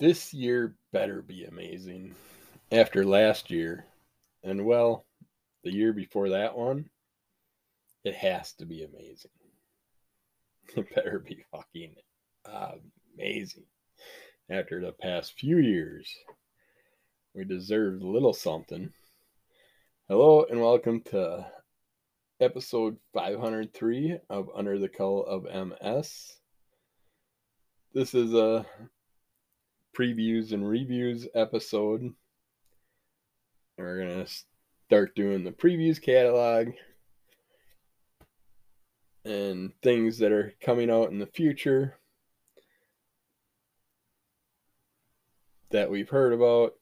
this year better be amazing after last year. And well, the year before that one, it has to be amazing. It better be fucking amazing. After the past few years, we deserve a little something. Hello and welcome to episode 503 of Under the Cull of MS. This is a previews and reviews episode. We're going to start doing the previews catalog and things that are coming out in the future that we've heard about.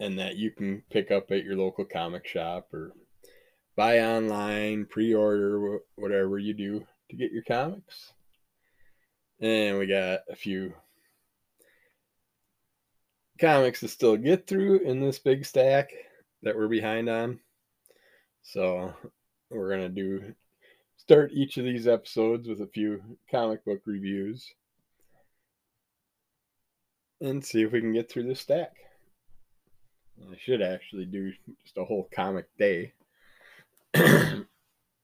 And that you can pick up at your local comic shop or buy online, pre order, whatever you do to get your comics. And we got a few comics to still get through in this big stack that we're behind on. So we're going to do start each of these episodes with a few comic book reviews and see if we can get through this stack. I should actually do just a whole comic day.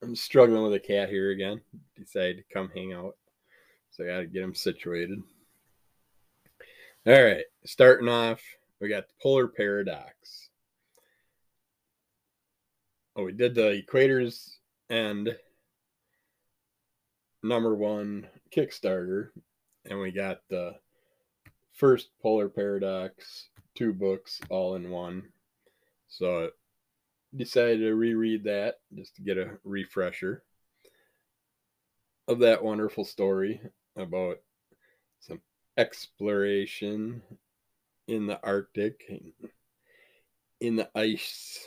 I'm struggling with a cat here again. Decided to come hang out. So I got to get him situated. All right. Starting off, we got the Polar Paradox. Oh, we did the Equators and number one Kickstarter. And we got the first Polar Paradox, two books all in one. So decided to reread that just to get a refresher of that wonderful story about some exploration in the Arctic, in the ice,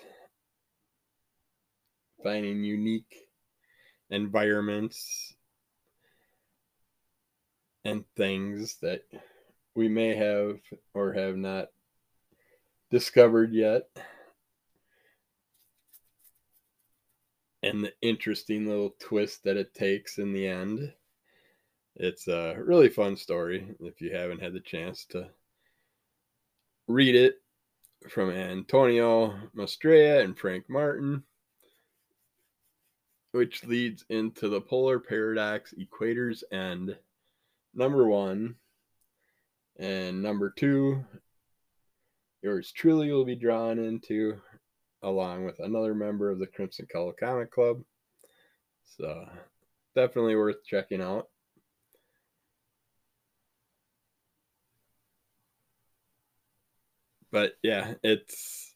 finding unique environments and things that we may have or have not discovered yet. And the interesting little twist that it takes in the end. It's a really fun story if you haven't had the chance to read it from Antonio Mastrella and Frank Martin, which leads into the Polar Paradox Equator's End, number one. And number two, yours truly will be drawn into along with another member of the Crimson Color Comic Club. So definitely worth checking out. But yeah, it's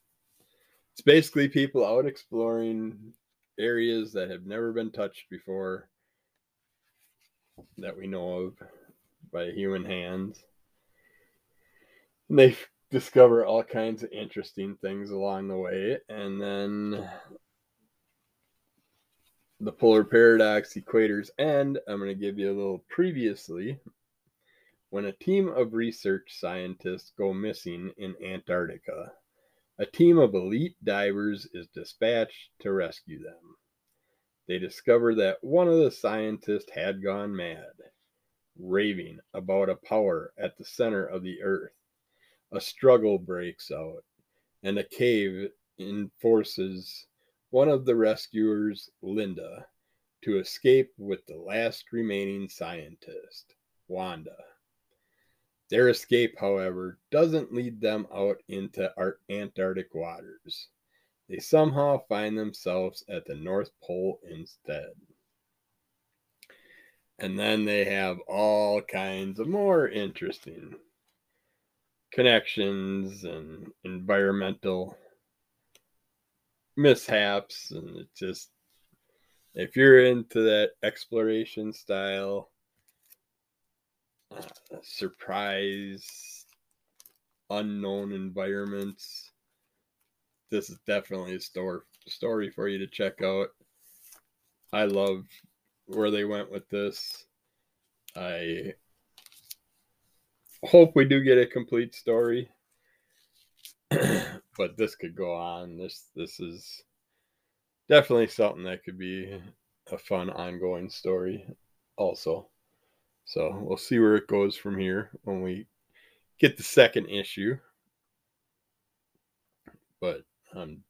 it's basically people out exploring areas that have never been touched before that we know of by human hands. And they discover all kinds of interesting things along the way. And then the polar paradox equators end. I'm going to give you a little previously. When a team of research scientists go missing in Antarctica, a team of elite divers is dispatched to rescue them. They discover that one of the scientists had gone mad, raving about a power at the center of the earth a struggle breaks out, and a cave enforces one of the rescuers, Linda, to escape with the last remaining scientist, Wanda. Their escape, however, doesn't lead them out into our Antarctic waters. They somehow find themselves at the North Pole instead. And then they have all kinds of more interesting connections and environmental mishaps and it just if you're into that exploration style uh, surprise unknown environments this is definitely a store story for you to check out. I love where they went with this. I hope we do get a complete story. but this could go on. This this is definitely something that could be a fun ongoing story also. So we'll see where it goes from here when we get the second issue. But um,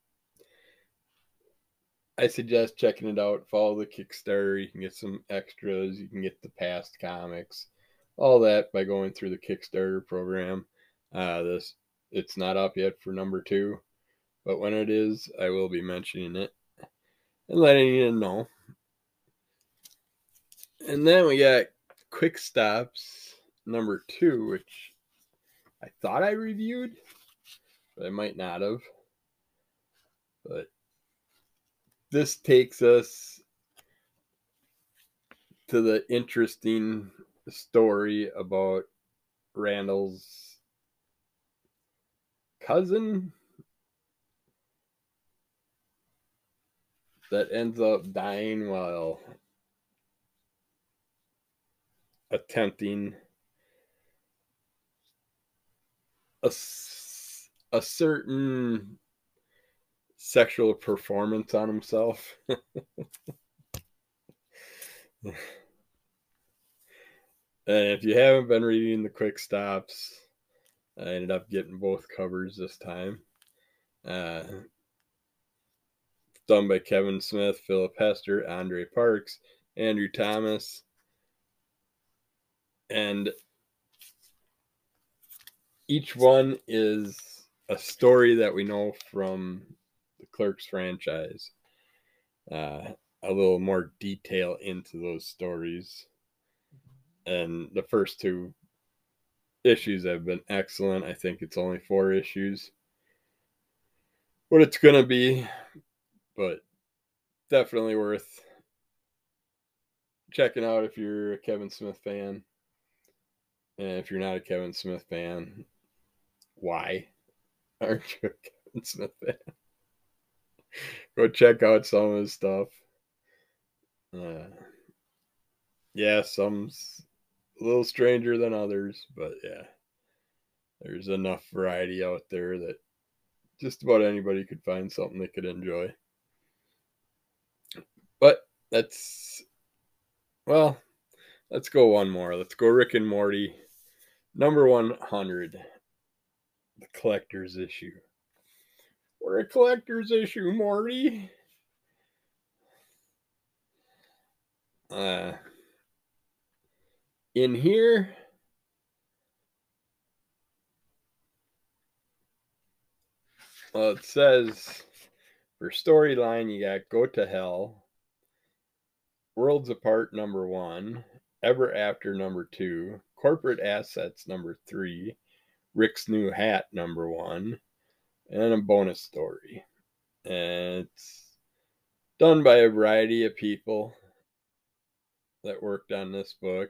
I suggest checking it out. Follow the Kickstarter. You can get some extras. You can get the past comics, all that by going through the Kickstarter program. Uh, this it's not up yet for number two, but when it is, I will be mentioning it and letting you know. And then we got Quick Stops number two, which I thought I reviewed, but I might not have. But this takes us to the interesting story about Randall's cousin that ends up dying while attempting a, a certain sexual performance on himself. and if you haven't been reading the quick stops, I ended up getting both covers this time. Uh, done by Kevin Smith, Philip Hester, Andre Parks, Andrew Thomas, and each one is a story that we know from the Clerks franchise. Uh, a little more detail into those stories. And the first two issues have been excellent. I think it's only four issues. What it's to be, but definitely worth checking out if you're a Kevin Smith fan. And if you're not a Kevin Smith fan, why aren't you a Kevin Smith fan? Go check out some of his stuff. Uh, yeah, some's a little stranger than others, but yeah, there's enough variety out there that just about anybody could find something they could enjoy. But that's, well, let's go one more. Let's go Rick and Morty, number 100, the collector's issue. We're a collector's issue, Morty. Uh, in here, well, it says for storyline, you got Go to Hell, Worlds Apart number one, Ever After number two, Corporate Assets number three, Rick's New Hat number one, and a bonus story. And it's done by a variety of people that worked on this book.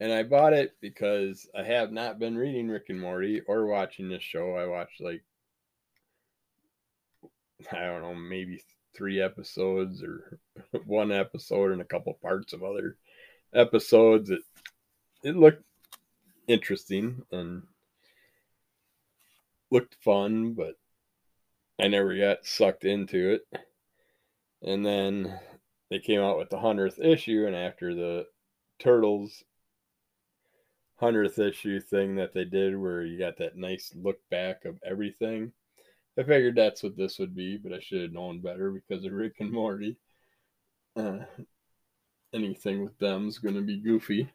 And I bought it because I have not been reading Rick and Morty or watching this show. I watched like I don't know, maybe three episodes or one episode and a couple parts of other episodes. It it looked interesting and looked fun, but I never got sucked into it. And then they came out with the hundredth issue, and after the Turtles hundredth issue thing that they did, where you got that nice look back of everything, I figured that's what this would be, but I should have known better because of Rick and Morty. Uh, anything with them is going to be goofy.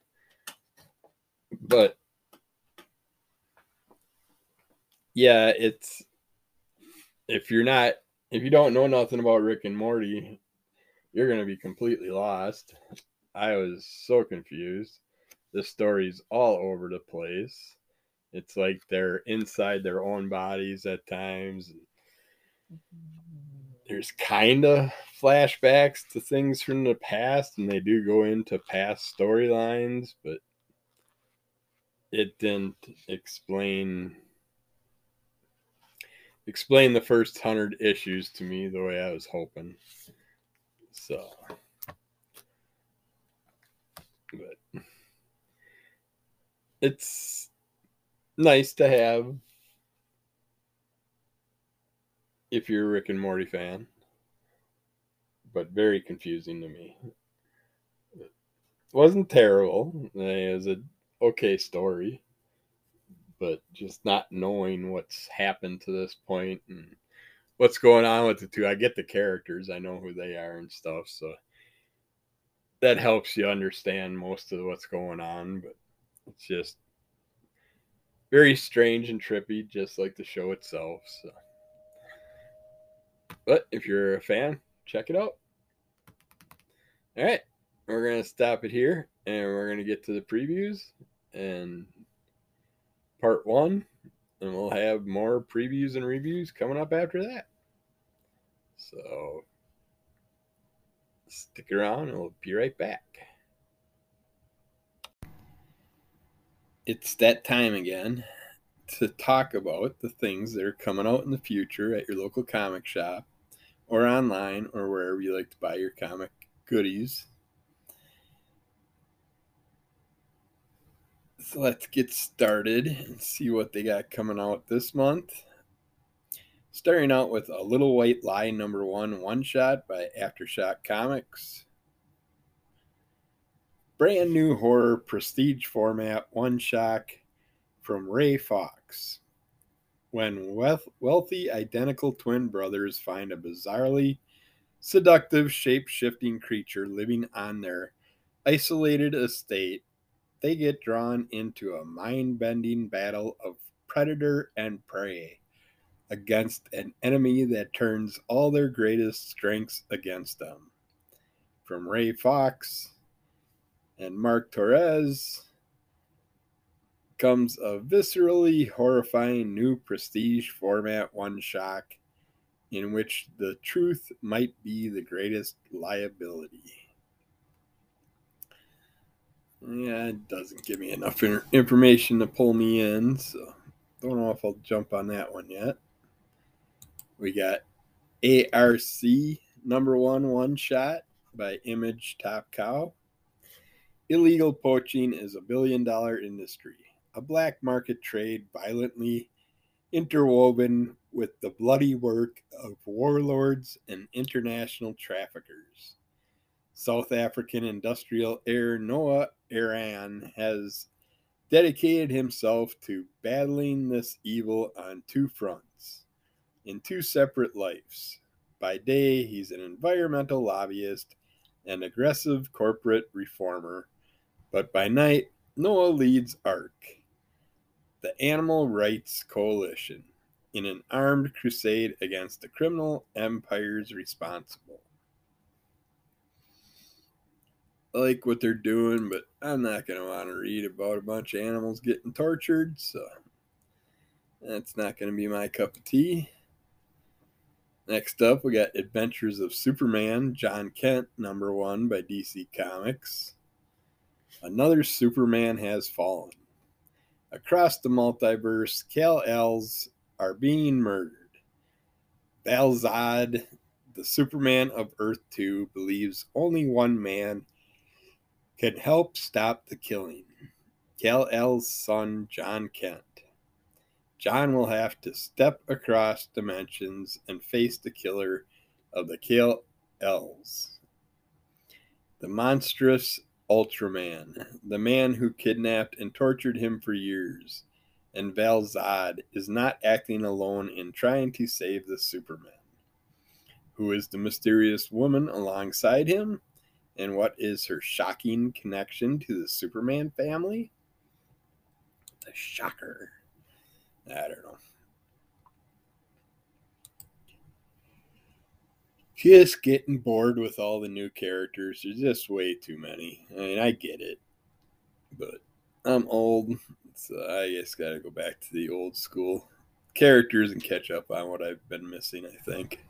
But yeah, it's if you're not if you don't know nothing about Rick and Morty, you're gonna be completely lost. I was so confused. The story's all over the place. It's like they're inside their own bodies at times. There's kind of flashbacks to things from the past, and they do go into past storylines, but it didn't explain explain the first hundred issues to me the way I was hoping. So, but it's nice to have if you're a Rick and Morty fan, but very confusing to me. It wasn't terrible. It was a okay story, but just not knowing what's happened to this point and what's going on with the two. I get the characters, I know who they are and stuff, so that helps you understand most of what's going on, but it's just very strange and trippy, just like the show itself. So, but if you're a fan, check it out. All right, we're gonna stop it here, and we're gonna get to the previews and part one, and we'll have more previews and reviews coming up after that. So stick around, and we'll be right back. It's that time again to talk about the things that are coming out in the future at your local comic shop or online or wherever you like to buy your comic goodies. So let's get started and see what they got coming out this month. Starting out with A Little White Lie number one one shot by Aftershock Comics brand new horror prestige format one shot from Ray Fawkes. When wealthy identical twin brothers find a bizarrely seductive shape shifting creature living on their isolated estate, they get drawn into a mind bending battle of predator and prey against an enemy that turns all their greatest strengths against them. From Ray Fawkes, and Mark Torres comes a viscerally horrifying new prestige format one shot in which the truth might be the greatest liability. Yeah, it doesn't give me enough information to pull me in, so don't know if I'll jump on that one yet. We got ARC number one one shot by Image Top Cow. Illegal poaching is a billion dollar industry, a black market trade violently interwoven with the bloody work of warlords and international traffickers. South African industrial heir Noah Aran has dedicated himself to battling this evil on two fronts, in two separate lives. By day, he's an environmental lobbyist and aggressive corporate reformer but by night, Noah leads ARC, the Animal Rights Coalition, in an armed crusade against the criminal empires responsible. I like what they're doing, but I'm not going to want to read about a bunch of animals getting tortured, so that's not going to be my cup of tea. Next up, we got Adventures of Superman, Jon Kent, number one by DC Comics. Another Superman has fallen. Across the multiverse, Kal-Els are being murdered. Val-Zod, the Superman of Earth 2, believes only one man can help stop the killing Kal-El's son, Jon Kent. Jon will have to step across dimensions and face the killer of the Kal-Els. The monstrous Ultraman, the man who kidnapped and tortured him for years, and Val-Zod is not acting alone in trying to save the Superman. Who is the mysterious woman alongside him? And what is her shocking connection to the Superman family? The shocker. I don't know. Just getting bored with all the new characters. There's just way too many. I mean, I get it, but I'm old, so I just got to go back to the old school characters and catch up on what I've been missing. I think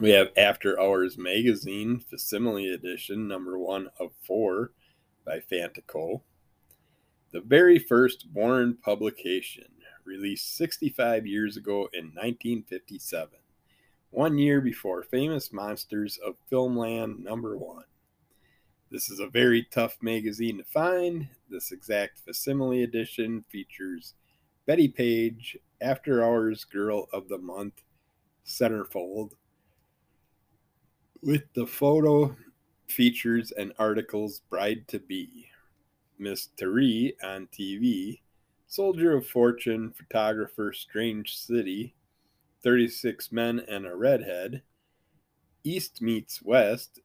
we have After Hours Magazine, Facsimile Edition, number one of four by Fantico. The very first Warren publication, released 65 years ago in 1957 one year before Famous Monsters of Filmland number one. This is a very tough magazine to find. This exact facsimile edition features Bettie Page, After Hours Girl of the Month, centerfold, with the photo features and articles Bride to Be, Miss Therese on TV, Soldier of Fortune, Photographer, Strange City, 36 Men and a Redhead, East Meets West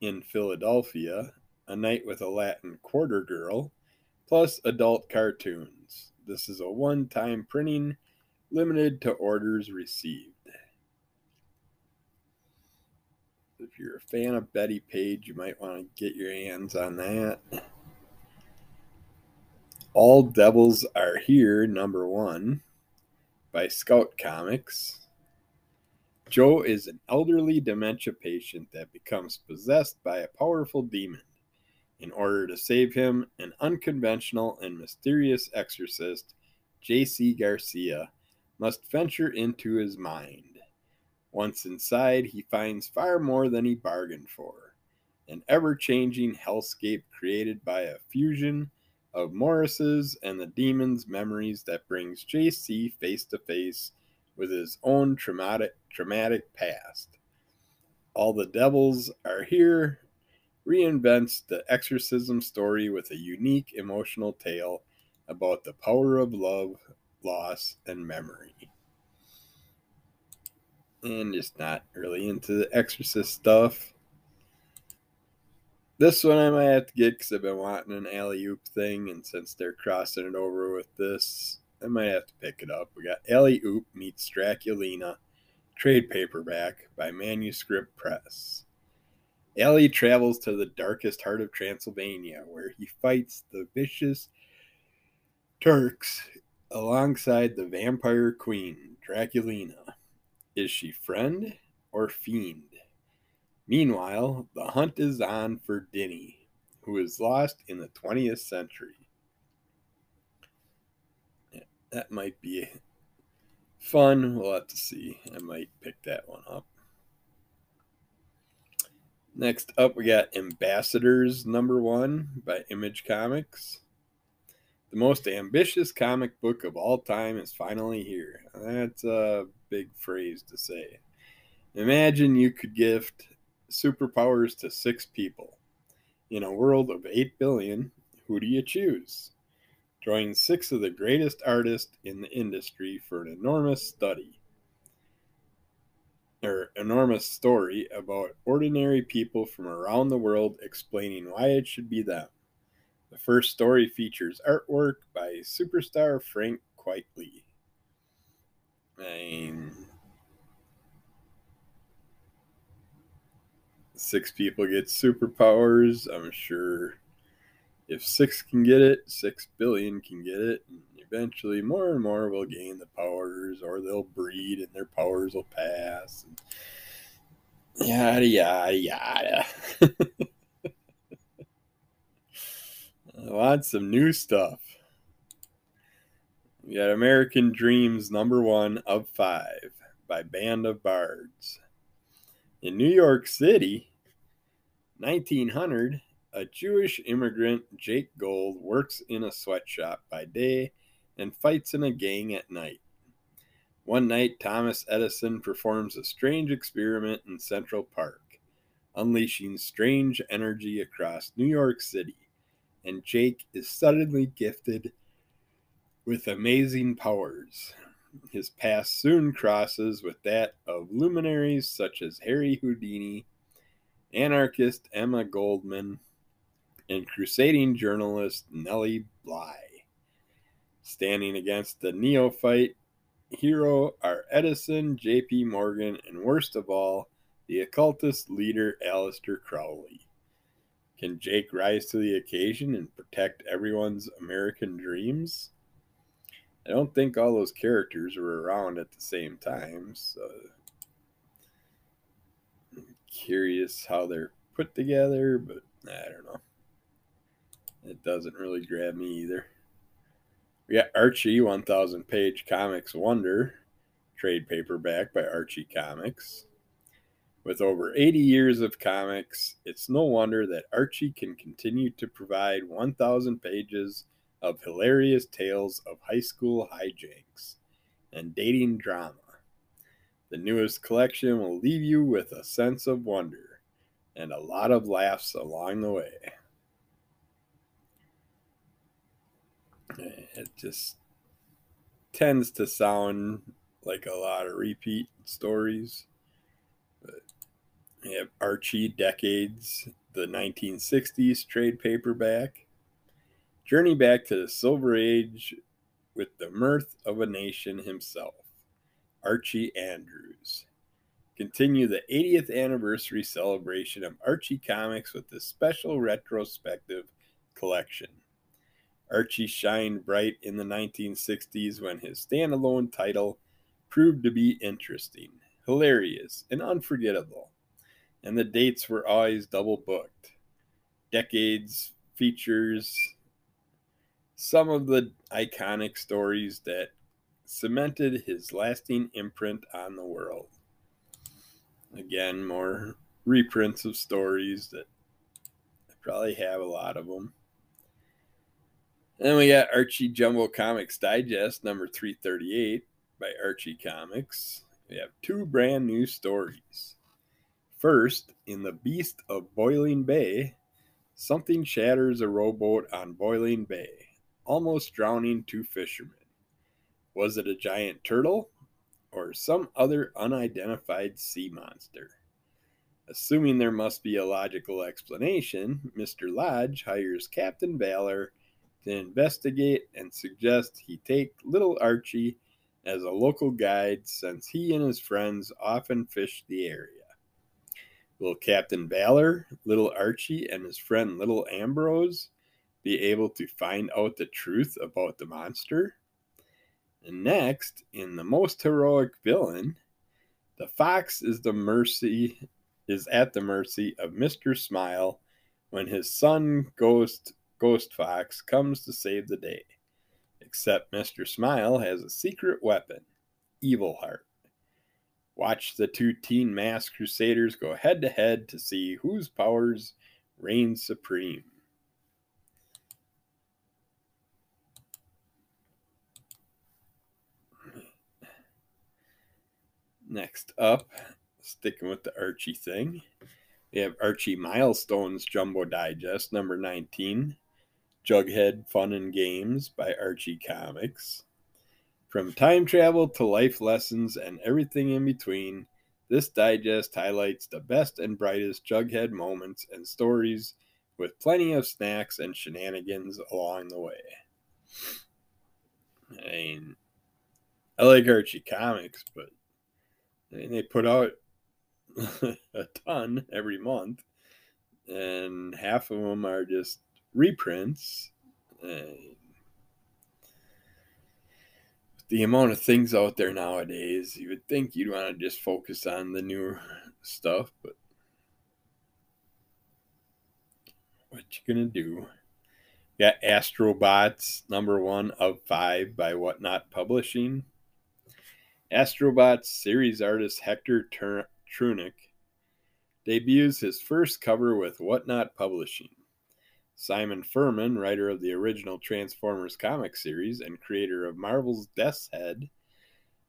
in Philadelphia, A Night with a Latin Quarter Girl, plus adult cartoons. This is a one time printing limited to orders received. If you're a fan of Bettie Page, you might want to get your hands on that. All Devils Are Here, number one, by Scout Comics. Joe is an elderly dementia patient that becomes possessed by a powerful demon. In order to save him, an unconventional and mysterious exorcist, J.C. Garcia, must venture into his mind. Once inside, he finds far more than he bargained for an ever changing hellscape created by a fusion of Morris's and the demon's memories that brings JC face to face with his own traumatic traumatic past. All the devils are here reinvents the exorcism story with a unique emotional tale about the power of love, loss, and memory. And just not really into the exorcist stuff. This one I might have to get because I've been wanting an alley oop thing, and since they're crossing it over with this, I might have to pick it up. We got Alley Oop meets Draculina, trade paperback by Manuscript Press. Alley travels to the darkest heart of Transylvania, where he fights the vicious Turks alongside the vampire queen, Draculina. Is she friend or fiend? Meanwhile, the hunt is on for Dinny, who is lost in the 20th century. That might be fun. We'll have to see. I might pick that one up. Next up, we got Ambassadors number one by Image Comics. The most ambitious comic book of all time is finally here. That's a big phrase to say. Imagine you could gift superpowers to six people. In a world of 8 billion, who do you choose? Join six of the greatest artists in the industry for an enormous study or enormous story about ordinary people from around the world explaining why it should be them. The first story features artwork by superstar Frank Quitely. I six people get superpowers. I'm sure if six can get it, six billion can get it. And eventually, more and more will gain the powers, or they'll breed and their powers will pass. And yada, yada, yada. Lots of new stuff. We got American Dreams number one of five by Band of Bards. In New York City, 1900, a Jewish immigrant, Jake Gold, works in a sweatshop by day and fights in a gang at night. One night, Thomas Edison performs a strange experiment in Central Park, unleashing strange energy across New York City, and Jake is suddenly gifted with amazing powers. His past soon crosses with that of luminaries such as Harry Houdini anarchist Emma Goldman, and crusading journalist Nellie Bly. Standing against the neophyte hero are Edison, J.P. Morgan, and worst of all, the occultist leader Aleister Crowley. Can Jake rise to the occasion and protect everyone's American dreams? I don't think all those characters were around at the same time, so curious how they're put together, but I don't know. It doesn't really grab me either. We got Archie 1000 page comics wonder, trade paperback by Archie Comics. With over 80 years of comics, it's no wonder that Archie can continue to provide 1,000 pages of hilarious tales of high school hijinks and dating drama. The newest collection will leave you with a sense of wonder. and a lot of laughs along the way. It just tends to sound like a lot of repeat stories. But we have Archie Decades, the 1960s trade paperback. Journey back to the Silver Age with the mirth of a nation himself, Archie Andrews. Continue the 80th anniversary celebration of Archie Comics with this special retrospective collection. Archie shined bright in the 1960s when his standalone title proved to be interesting, hilarious, and unforgettable, and the dates were always double booked. Decades features some of the iconic stories that cemented his lasting imprint on the world. Again, more reprints of stories that I probably have a lot of them. then we got Archie Jumbo Comics Digest number 338 by Archie Comics. We have two brand new stories. First, in the Beast of Boiling Bay, something shatters a rowboat on Boiling Bay, almost drowning two fishermen. Was it a giant turtle or some other unidentified sea monster? Assuming there must be a logical explanation, Mr. Lodge hires Captain Valor to investigate and suggests he take little Archie as a local guide since he and his friends often fish the area. Will Captain Valor, little Archie, and his friend little Ambrose be able to find out the truth about the monster? Next, in the most heroic villain, the fox is the mercy is at the mercy of Mr. Smile when his son Ghost Ghost Fox comes to save the day. Except Mr. Smile has a secret weapon, Evil Heart. Watch the two teen masked crusaders go head to head to see whose powers reign supreme. Next up, sticking with the Archie thing, we have Archie Milestones Jumbo Digest number 19, Jughead Fun and Games by Archie Comics. From time travel to life lessons and everything in between, this digest highlights the best and brightest Jughead moments and stories with plenty of snacks and shenanigans along the way. I mean, I like Archie Comics, but and they put out a ton every month, and half of them are just reprints. The amount of things out there nowadays, you would think you'd want to just focus on the newer stuff, but what you gonna do? Got Astrobots number one of five by Whatnot Publishing. Astrobots series artist Hector Tur- Trunick debuts his first cover with Whatnot Publishing. Simon Furman, writer of the original Transformers comic series and creator of Marvel's Death's Head,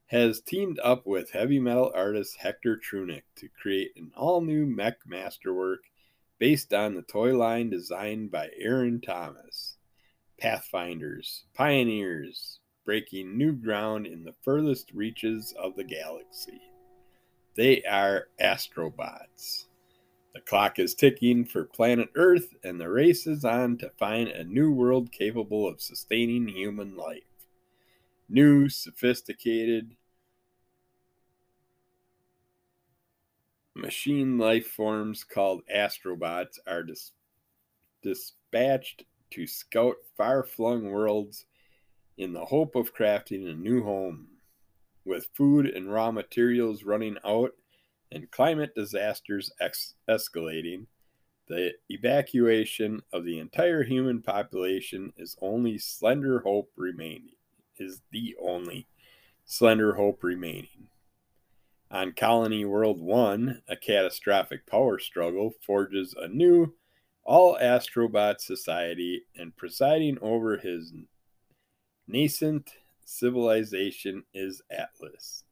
has teamed up with heavy metal artist Hector Trunick to create an all new mech masterwork based on the toy line designed by Aaron Thomas. Pathfinders, Pioneers, breaking new ground in the furthest reaches of the galaxy. They are astrobots. The clock is ticking for planet Earth, and the race is on to find a new world capable of sustaining human life. New, sophisticated, machine life forms called astrobots are dis- dispatched to scout far flung worlds in the hope of crafting a new home. With food and raw materials running out and climate disasters ex- escalating, the evacuation of the entire human population is only slender hope remaining. Is the only slender hope remaining. On Colony World 1, a catastrophic power struggle forges a new all astrobot society, and presiding over his nascent civilization is Atlas,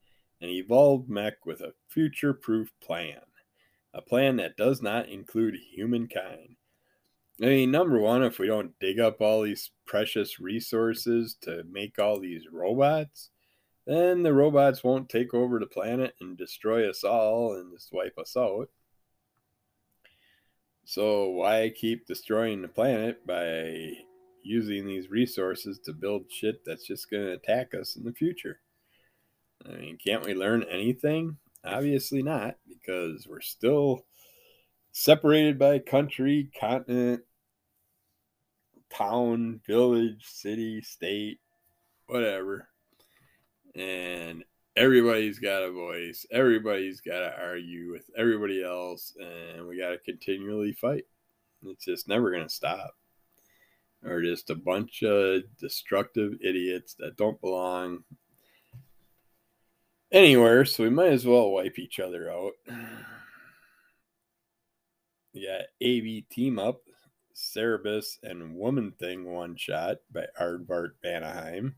an evolved mech with a future proof plan. a plan that does not include humankind. I mean, number one, if we don't dig up all these precious resources to make all these robots, then the robots won't take over the planet and destroy us all and just wipe us out. So, why keep destroying the planet by using these resources to build shit that's just going to attack us in the future? I mean, can't we learn anything? Obviously not, because we're still separated by country, continent, town, village, city, state, whatever. And everybody's got a voice. Everybody's got to argue with everybody else. And we got to continually fight. It's just never going to stop. Or just a bunch of destructive idiots that don't belong anywhere, so we might as well wipe each other out. Yeah, AV Team Up, Cerebus, and Woman Thing One Shot by Aardvark Vanaheim.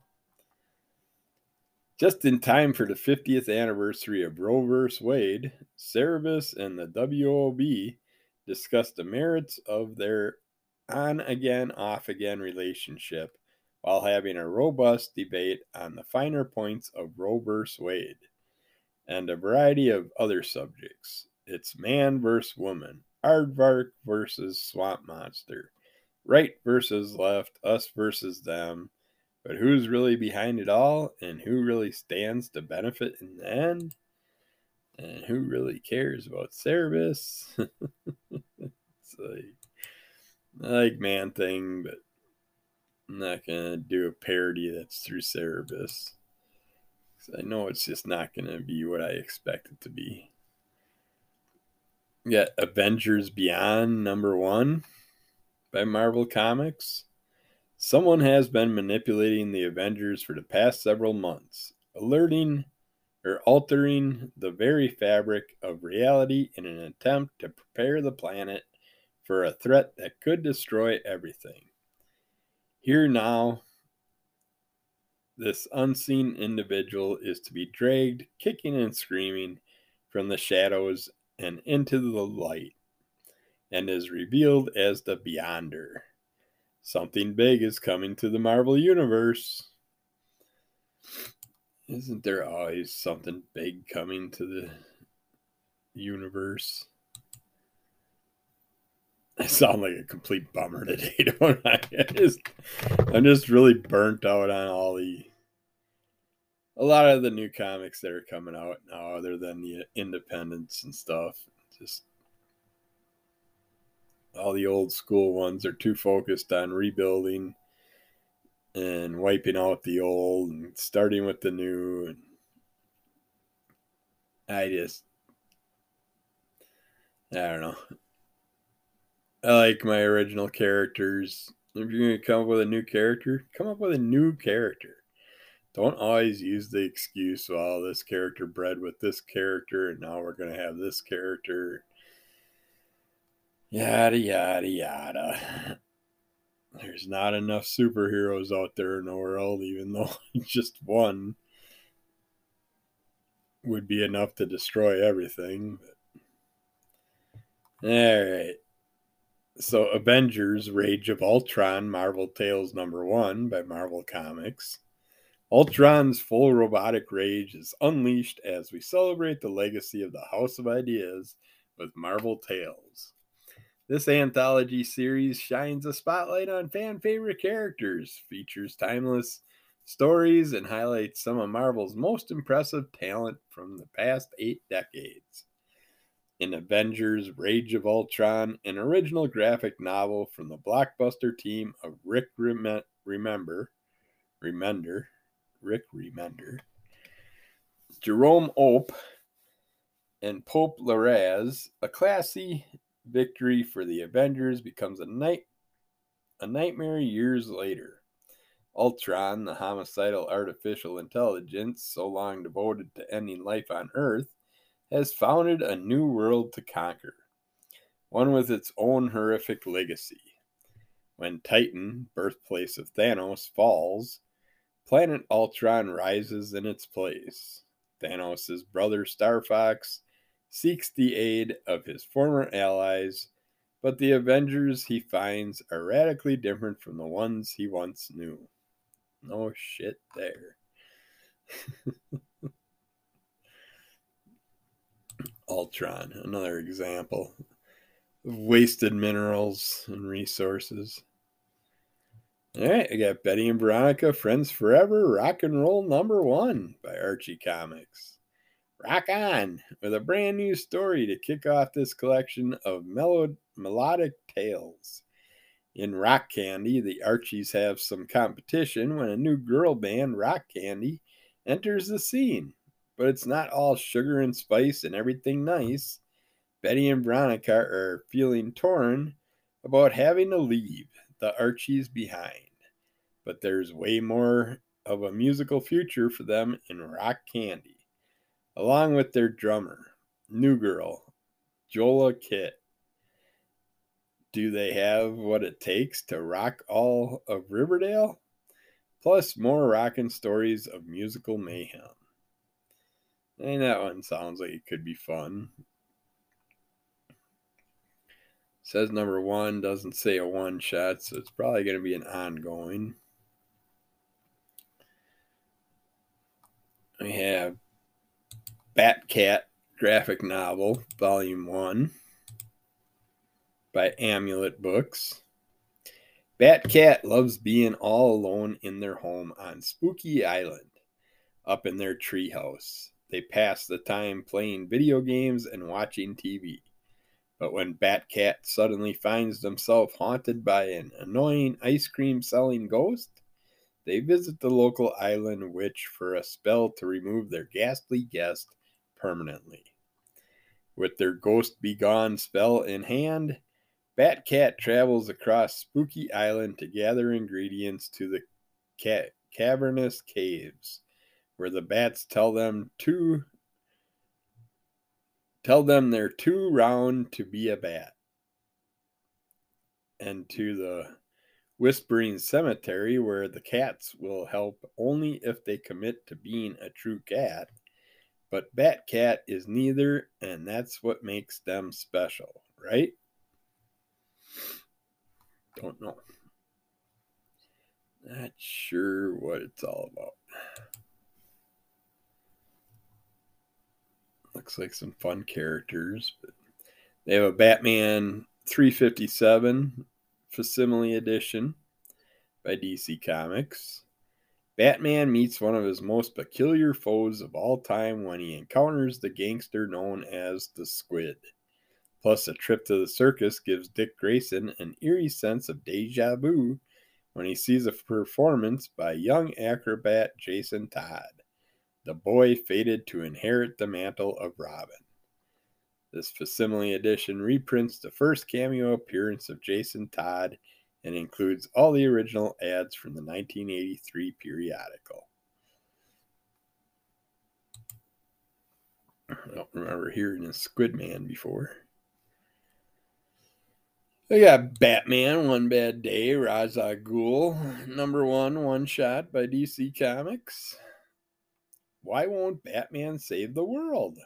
Just in time for the 50th anniversary of Roe vs. Wade, Cerebus and the WOB discussed the merits of their on again, off again relationship while having a robust debate on the finer points of Roe vs. Wade and a variety of other subjects. It's man versus woman, aardvark versus swamp monster, right versus left, us versus them. But who's really behind it all and who really stands to benefit in the end? And who really cares about service? it's like, I like Man Thing, but I'm not to do a parody that's through Cerebus. I know it's just not to be what I expect it to be. Got Avengers Beyond number one by Marvel Comics. Someone has been manipulating the Avengers for the past several months, alerting or altering the very fabric of reality in an attempt to prepare the planet for a threat that could destroy everything. Here now this unseen individual is to be dragged, kicking and screaming, from the shadows and into the light, and is revealed as the Beyonder. Something big is coming to the Marvel Universe. Isn't there always something big coming to the universe? I sound like a complete bummer today, don't I? I just, I'm just really burnt out on all the a lot of the new comics that are coming out now, other than the independents and stuff. Just all the old school ones are too focused on rebuilding and wiping out the old and starting with the new and I just I don't know. I like my original characters. If you're going to come up with a new character, come up with a new character. Don't always use the excuse, well, this character bred with this character, and now we're going to have this character. Yada, yada, yada. There's not enough superheroes out there in the world, even though just one would be enough to destroy everything. All right. So, Avengers Rage of Ultron Marvel Tales number one by Marvel Comics. Ultron's full robotic rage is unleashed as we celebrate the legacy of the House of Ideas with Marvel Tales. This anthology series shines a spotlight on fan favorite characters, features timeless stories, and highlights some of Marvel's most impressive talent from the past eight decades in Avengers Rage of Ultron, an original graphic novel from the blockbuster team of Rick Rem- Remember, Remender, Rick Remender, Jerome Opeña, and Pepe Larraz, a classy victory for the Avengers becomes a night a nightmare years later. Ultron, the homicidal artificial intelligence so long devoted to ending life on Earth, has founded a new world to conquer, one with its own horrific legacy. When Titan, birthplace of Thanos, falls, planet Ultron rises in its place. Thanos' brother Star Fox seeks the aid of his former allies, but the Avengers he finds are radically different from the ones he once knew. No shit there. Ultron, another example of wasted minerals and resources. All right, I got Betty and Veronica, Friends Forever, Rock and Roll Number One by Archie Comics. Rock on with a brand new story to kick off this collection of melodic tales. In Rock Candy, the Archies have some competition when a new girl band, Rock Candy, enters the scene. But it's not all sugar and spice and everything nice. Betty and Veronica are feeling torn about having to leave the Archies behind. But there's way more of a musical future for them in Rock Candy, along with their drummer, New Girl, Jola Kitt. Do they have what it takes to rock all of Riverdale? Plus, more rockin' stories of musical mayhem. And that one sounds like it could be fun. Says number one, doesn't say a one shot, so it's probably going to be an ongoing. We have Batcat graphic novel, volume one by Amulet Books. Batcat loves being all alone in their home on Spooky Island, up in their treehouse. They pass the time playing video games and watching TV. But when Batcat suddenly finds himself haunted by an annoying ice cream selling ghost, they visit the local island witch for a spell to remove their ghastly guest permanently. With their ghost begone spell in hand, Batcat travels across Spooky Island to gather ingredients to the ca- cavernous caves, where the bats tell them to tell them they're too round to be a bat, and to the Whispering Cemetery, where the cats will help only if they commit to being a true cat. But Bat Cat is neither, and that's what makes them special, right? Don't know. Not sure what it's all about. Looks like some fun characters, but they have a Batman 357 facsimile edition by DC Comics. Batman meets one of his most peculiar foes of all time when he encounters the gangster known as the Squid. Plus, a trip to the circus gives Dick Grayson an eerie sense of deja vu when he sees a performance by young acrobat Jason Todd, the boy fated to inherit the mantle of Robin. This facsimile edition reprints the first cameo appearance of Jason Todd and includes all the original ads from the 1983 periodical. I don't remember hearing a Squidman before. We got Batman, One Bad Day, Ra's al Ghul, number one, one shot by DC Comics. Why won't Batman save the world?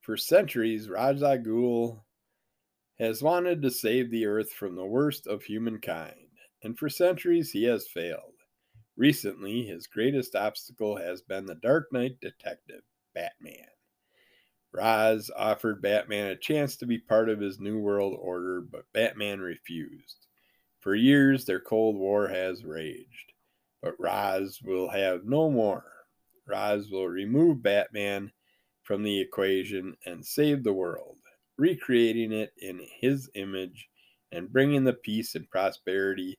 For centuries, Ra's al Ghul has wanted to save the earth from the worst of humankind, and for centuries he has failed. Recently, his greatest obstacle has been the Dark Knight detective, Batman. Ra's offered Batman a chance to be part of his New World Order, but Batman refused. For years, their Cold War has raged, but Ra's will have no more. Ra's will remove Batman from the equation and save the world, recreating it in his image and bringing the peace and prosperity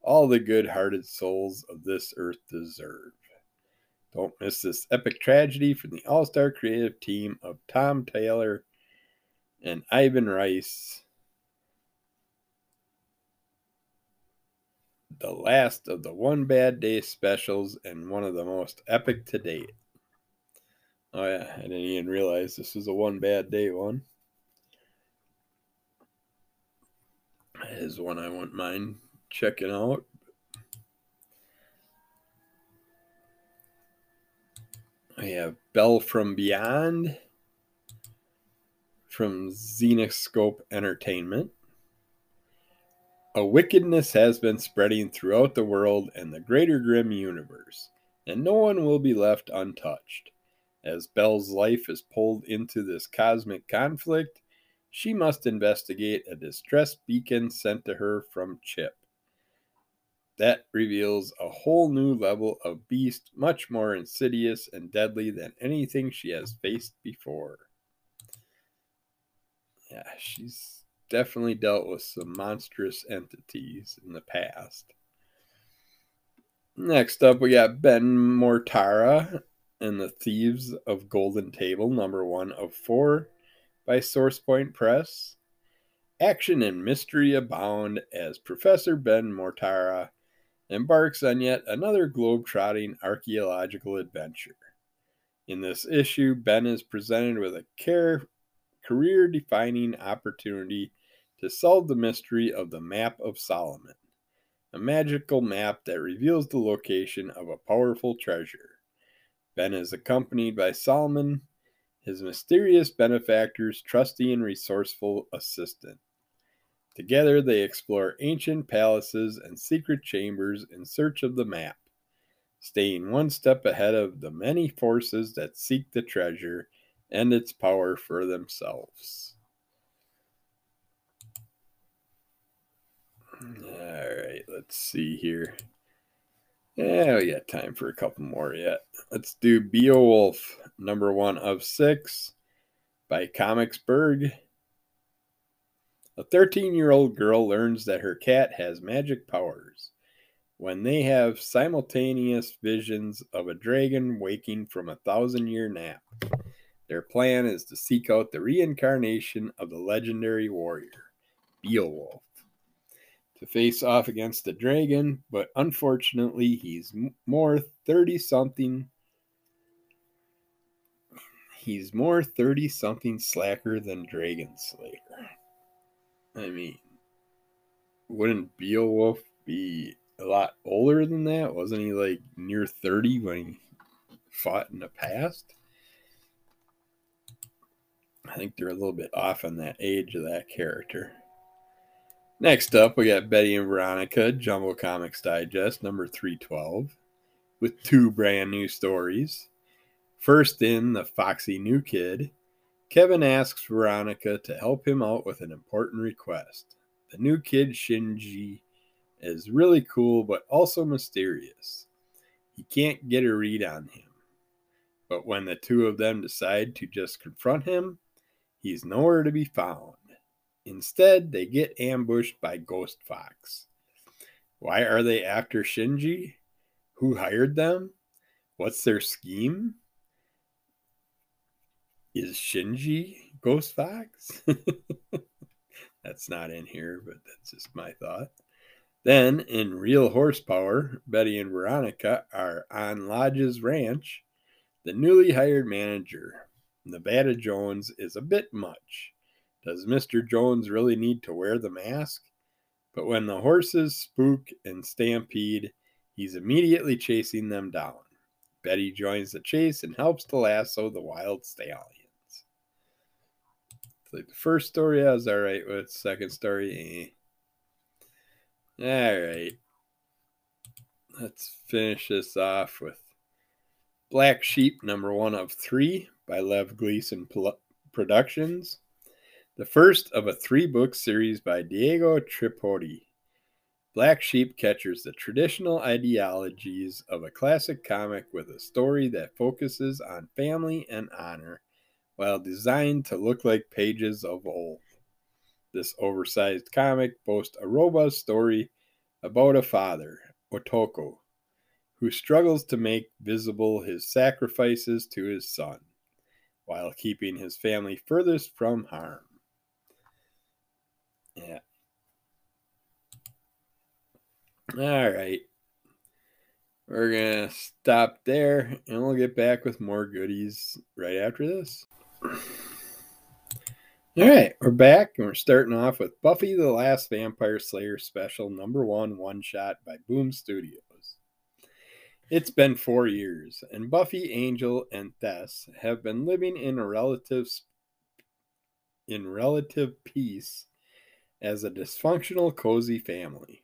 all the good hearted souls of this earth deserve. Don't miss this epic tragedy from the all star creative team of Tom Taylor and Ivan Reis. The last of the One Bad Day specials and one of the most epic to date. Oh, yeah, I didn't even realize this was a One Bad Day one. Is one I wouldn't mind checking out. We have Belle from Beyond. from Zenescope Entertainment. A wickedness has been spreading throughout the world and the greater Grimm universe, and no one will be left untouched. As Belle's life is pulled into this cosmic conflict, she must investigate a distress beacon sent to her from Chip. That reveals a whole new level of beast, much more insidious and deadly than anything she has faced before. Yeah, she's definitely dealt with some monstrous entities in the past. Next up, we got Ben Mortara and the Thieves of Golden Table, number one of four by SourcePoint Press. Action and mystery abound as Professor Ben Mortara embarks on yet another globe-trotting archaeological adventure. In this issue, Ben is presented with a care career defining opportunity to solve the mystery of the Map of Solomon, a magical map that reveals the location of a powerful treasure. Ben is accompanied by Solomon, his mysterious benefactor's trusty and resourceful assistant. Together, they explore ancient palaces and secret chambers in search of the map, staying one step ahead of the many forces that seek the treasure and its power for themselves. All right, let's see here. Yeah, we got time for a couple more yet. Let's do Beowulf, number one of six by Comicsburg. A 13 year old girl learns that her cat has magic powers when they have simultaneous visions of a dragon waking from a thousand year nap. Their plan is to seek out the reincarnation of the legendary warrior, Beowulf, to face off against the dragon, but unfortunately, he's more 30 something. He's more 30 something slacker than Dragon Slayer. I mean, wouldn't Beowulf be a lot older than that? Wasn't he like near 30 when he fought in the past? I think they're a little bit off on that age of that character. Next up, we got Betty and Veronica, Jumbo Comics Digest, number 312, with two brand new stories. First in, The Foxy New Kid. Kevin asks Veronica to help him out with an important request. The new kid, Shinji, is really cool but also mysterious. He can't get a read on him. But when the two of them decide to just confront him, He's nowhere to be found. Instead, they get ambushed by Ghost Fox. Why are they after Shinji? Who hired them? What's their scheme? Is Shinji Ghost Fox? that's not in here, but that's just my thought. Then, in real horsepower, Betty and Veronica are on Lodge's ranch. The newly hired manager, Nevada Jones is a bit much. Does Mr. Jones really need to wear the mask? But when the horses spook and stampede, he's immediately chasing them down. Betty joins the chase and helps to lasso the wild stallions. Like the first story, I was all right with. Second story, eh. All right. Let's finish this off with Black Sheep, number one of three by Lev Gleason Productions, the first of a three book series by Diego Tripodi. Black Sheep captures the traditional ideologies of a classic comic with a story that focuses on family and honor while designed to look like pages of old. This oversized comic boasts a robust story about a father, Otoko, who struggles to make visible his sacrifices to his son while keeping his family furthest from harm. Yeah. All right. We're going to stop there and we'll get back with more goodies right after this. All right, we're back and we're starting off with Buffy the Last Vampire Slayer special number one one shot by Boom Studios. It's been four years, and Buffy, Angel, and Tess have been living in a relative in relative peace as a dysfunctional, cozy family.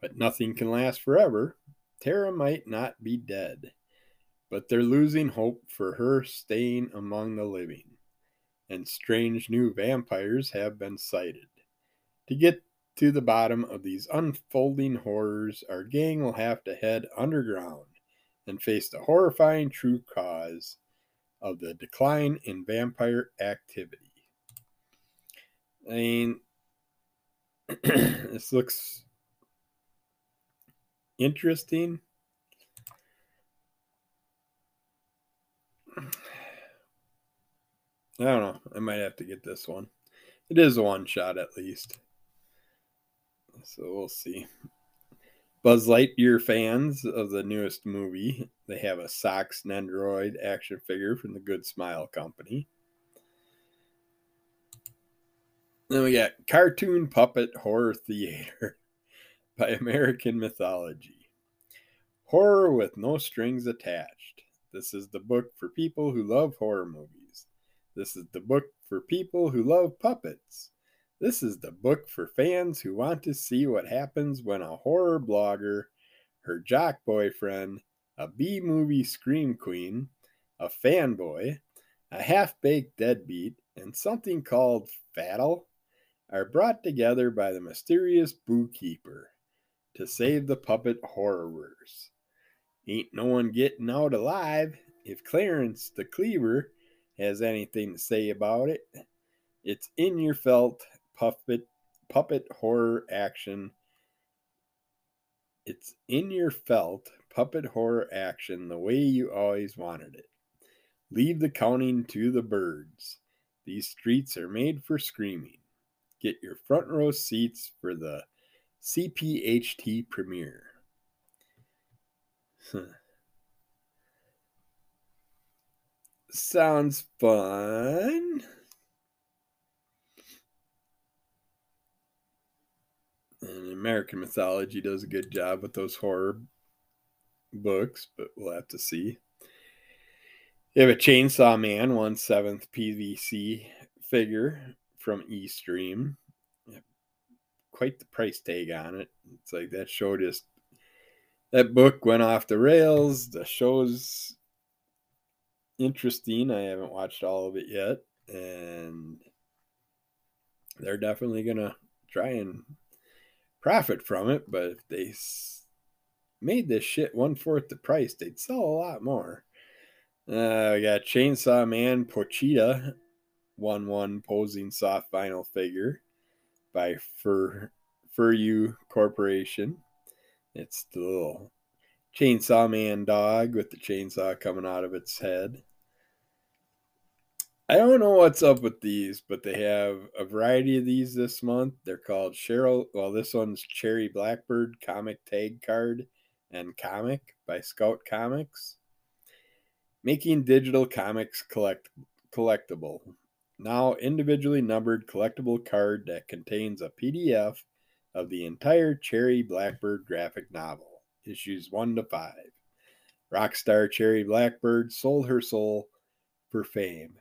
But nothing can last forever. Tara might not be dead, but they're losing hope for her staying among the living, and strange new vampires have been sighted. To get to the bottom of these unfolding horrors, our gang will have to head underground and face the horrifying true cause of the decline in vampire activity. I mean, this looks interesting. I don't know. I might have to get this one. It is a one shot at least. So we'll see. Buzz Lightyear fans of the newest movie, they have a Sox Nendoroid action figure from the Good Smile Company. Then we got Cartoon Puppet Horror Theater by American Mythology. Horror with no strings attached. This is the book for people who love horror movies. This is the book for people who love puppets. This is the book for fans who want to see what happens when a horror blogger, her jock boyfriend, a B movie scream queen, a fanboy, a half baked deadbeat, and something called Faddle are brought together by the mysterious Boo Keeper to save the puppet horrors. Ain't no one getting out alive if Clarence the Cleaver has anything to say about it. It's in your felt puppet puppet horror action. It's in your felt puppet horror action the way you always wanted it. Leave the counting to the birds. These streets are made for screaming. Get your front row seats for the CPHT premiere. Sounds fun. And American Mythology does a good job with those horror books, but we'll have to see. You have a Chainsaw Man, one seventh PVC figure from eStream. Quite the price tag on it. It's like that show just that book went off the rails. The show's interesting. I haven't watched all of it yet, and they're definitely gonna try and profit from it, but if they made this shit one fourth the price, they'd sell a lot more. Uh, we got Chainsaw Man Pochita, 1 1 posing soft vinyl figure by Fur, FuRyu Corporation. It's the little Chainsaw Man dog with the chainsaw coming out of its head. I don't know what's up with these, but they have a variety of these this month. They're called Cheryl. Well, this one's Cherry Blackbird comic tag card and comic by Scout Comics. Making digital comics collect collectible. Now individually numbered collectible card that contains a PDF of the entire Cherry Blackbird graphic novel, issues 1 to 5. Rockstar Cherry Blackbird sold her soul for fame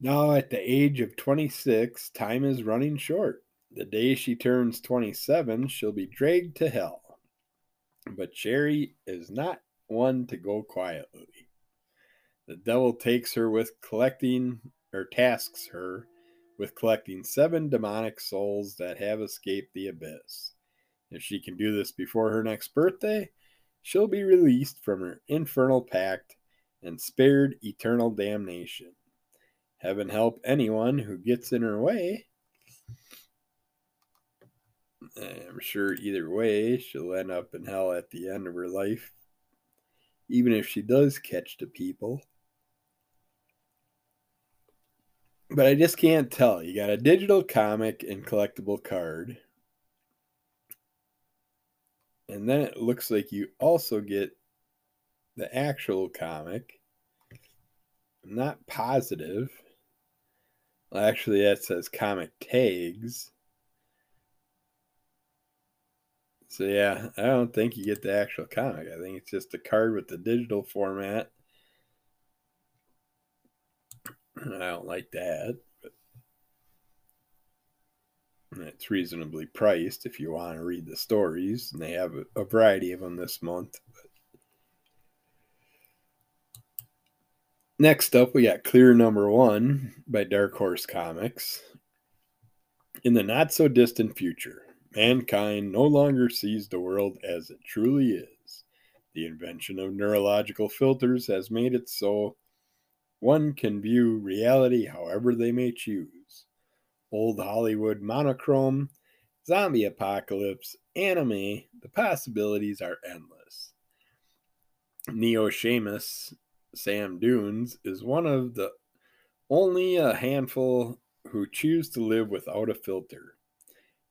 now, at the age of 26, time is running short. The day she turns 27, she'll be dragged to hell. But Cherry is not one to go quietly. The devil takes her with collecting, or tasks her with collecting seven demonic souls that have escaped the abyss. If she can do this before her next birthday, she'll be released from her infernal pact and spared eternal damnation. Heaven help anyone who gets in her way. I'm sure either way, she'll end up in hell at the end of her life, even if she does catch the people. But I just can't tell. You got a digital comic and collectible card. And then it looks like you also get the actual comic. I'm not positive. Well, actually, that says comic tags. So yeah, I don't think you get the actual comic. I think it's just a card with the digital format. I don't like that, but it's reasonably priced if you want to read the stories, and they have a, variety of them this month. Next up, we got Clear Number One by Dark Horse Comics. In the not so distant future, mankind no longer sees the world as it truly is. The invention of neurological filters has made it so one can view reality however they may choose. Old Hollywood monochrome, zombie apocalypse, anime, the possibilities are endless. Neo Seamus Sam Dunes is one of the only a handful who choose to live without a filter.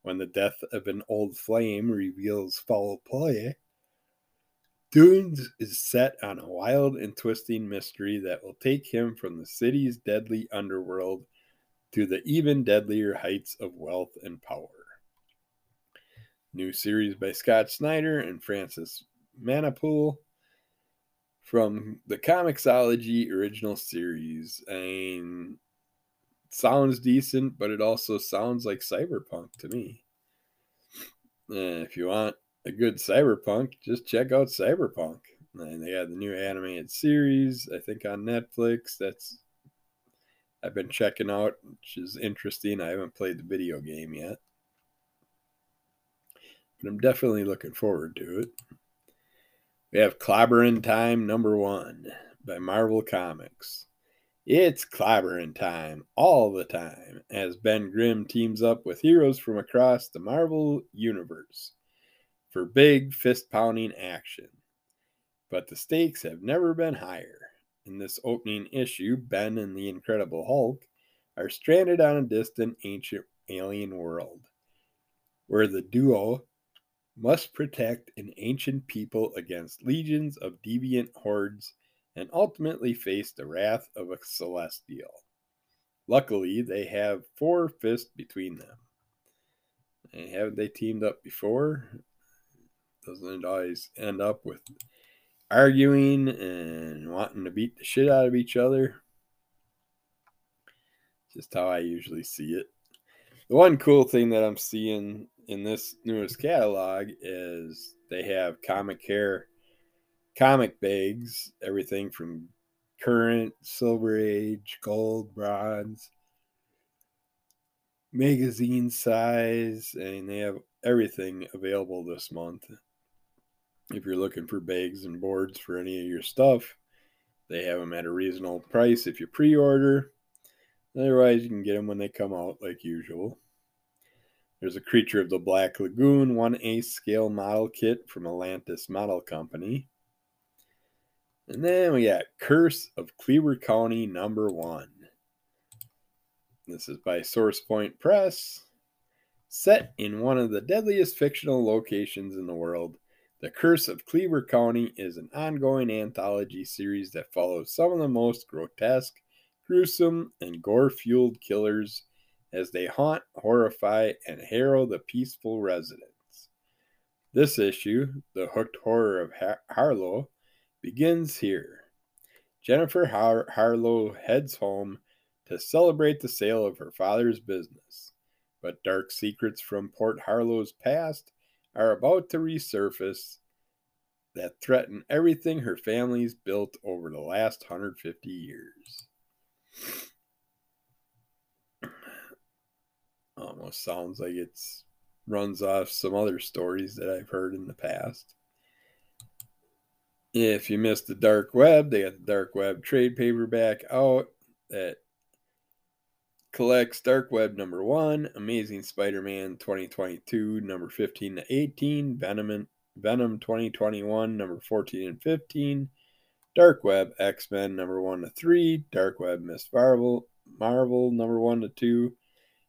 When the death of an old flame reveals foul play, Dunes is set on a wild and twisting mystery that will take him from the city's deadly underworld to the even deadlier heights of wealth and power. New series by Scott Snyder and Francis Manapul from the Comixology original series. I mean, sounds decent, but it also sounds like cyberpunk to me. Uh, if you want a good cyberpunk, just check out Cyberpunk. And they got the new animated series, I think on Netflix. That's I've been checking out, which is interesting. I haven't played the video game yet. But I'm definitely looking forward to it. We have Clobberin' Time number one by Marvel Comics. It's Clobberin' Time all the time as Ben Grimm teams up with heroes from across the Marvel Universe for big fist pounding action. But the stakes have never been higher. In this opening issue, Ben and the Incredible Hulk are stranded on a distant ancient alien world where the duo must protect an ancient people against legions of deviant hordes and ultimately face the wrath of a celestial. Luckily, they have four fists between them. And haven't they teamed up before? Doesn't it always end up with arguing and wanting to beat the shit out of each other? Just how I usually see it. The one cool thing that I'm seeing in this newest catalog is they have comic hair comic bags, everything from current, silver age, gold, bronze, magazine size, and they have everything available this month. If you're looking for bags and boards for any of your stuff, they have them at a reasonable price if you pre order. Otherwise, you can get them when they come out, like usual. There's a Creature of the Black Lagoon 1A scale model kit from Atlantis Model Company. And then we got Curse of Cleaver County number one. This is by Source Point Press. Set in one of the deadliest fictional locations in the world, The Curse of Cleaver County is an ongoing anthology series that follows some of the most grotesque, gruesome, and gore fueled killers as they haunt, horrify, and harrow the peaceful residents. This issue, The Hooked Horror of Har- Harlow, begins here. Jennifer Har- Harlow heads home to celebrate the sale of her father's business, but dark secrets from Port Harlow's past are about to resurface that threaten everything her family's built over the last 150 years. Um, Almost sounds like it's runs off some other stories that I've heard in the past. If you missed the dark web, they got the dark web trade paperback out that collects dark web number one, Amazing Spider-Man 2022 number 15 to 18, Venom Venom 2021 number 14 and 15, Dark Web X-Men number 1 to 3, Dark Web Miss Marvel Marvel number 1 to 2,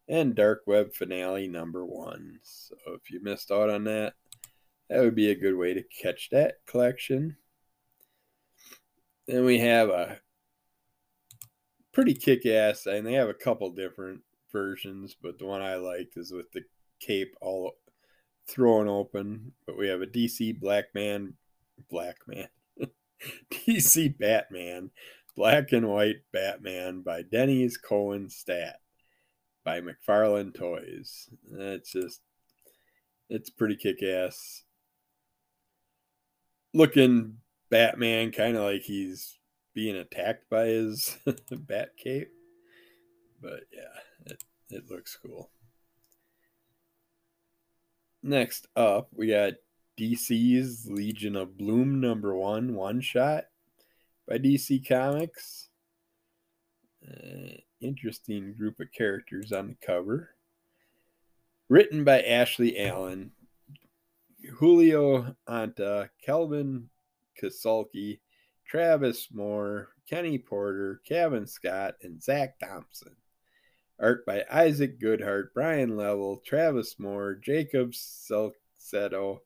and Dark Web Finale number one. So if you missed out on that, that would be a good way to catch that collection. Then we have a pretty kick ass, and they have a couple different versions, but the one I liked is with the cape all thrown open. But we have a DC Black Man, Black Man, DC Batman, Black and White Batman by Denys Cowan Stat by McFarlane Toys. It's just, it's pretty kick ass. Looking Batman kind of like he's being attacked by his bat cape. But yeah, it, it looks cool. Next up, we got DC's Legion of Bloom number one one shot by DC Comics. Uh, interesting group of characters on the cover. Written by Ashley Allen, Julio Anta, Kelvin Kasulki, Travis Moore, Kenny Porter, Kevin Scott, and Zach Thompson. Art by Isaac Goodhart, Brian Level, Travis Moore, Jacob Selcedo,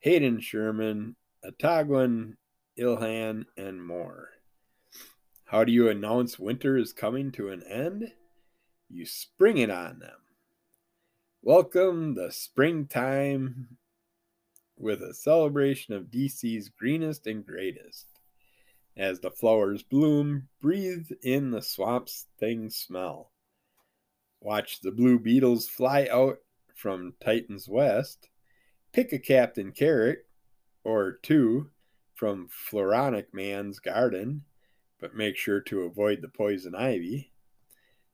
Hayden Sherman, Atagwan Ilhan, and more. How do you announce winter is coming to an end? You spring it on them. Welcome the springtime with a celebration of DC's greenest and greatest. As the flowers bloom, breathe in the swamp's thing smell. Watch the blue beetles fly out from Titan's West. Pick a Captain Carrot or two from Floronic Man's garden, but make sure to avoid the poison ivy.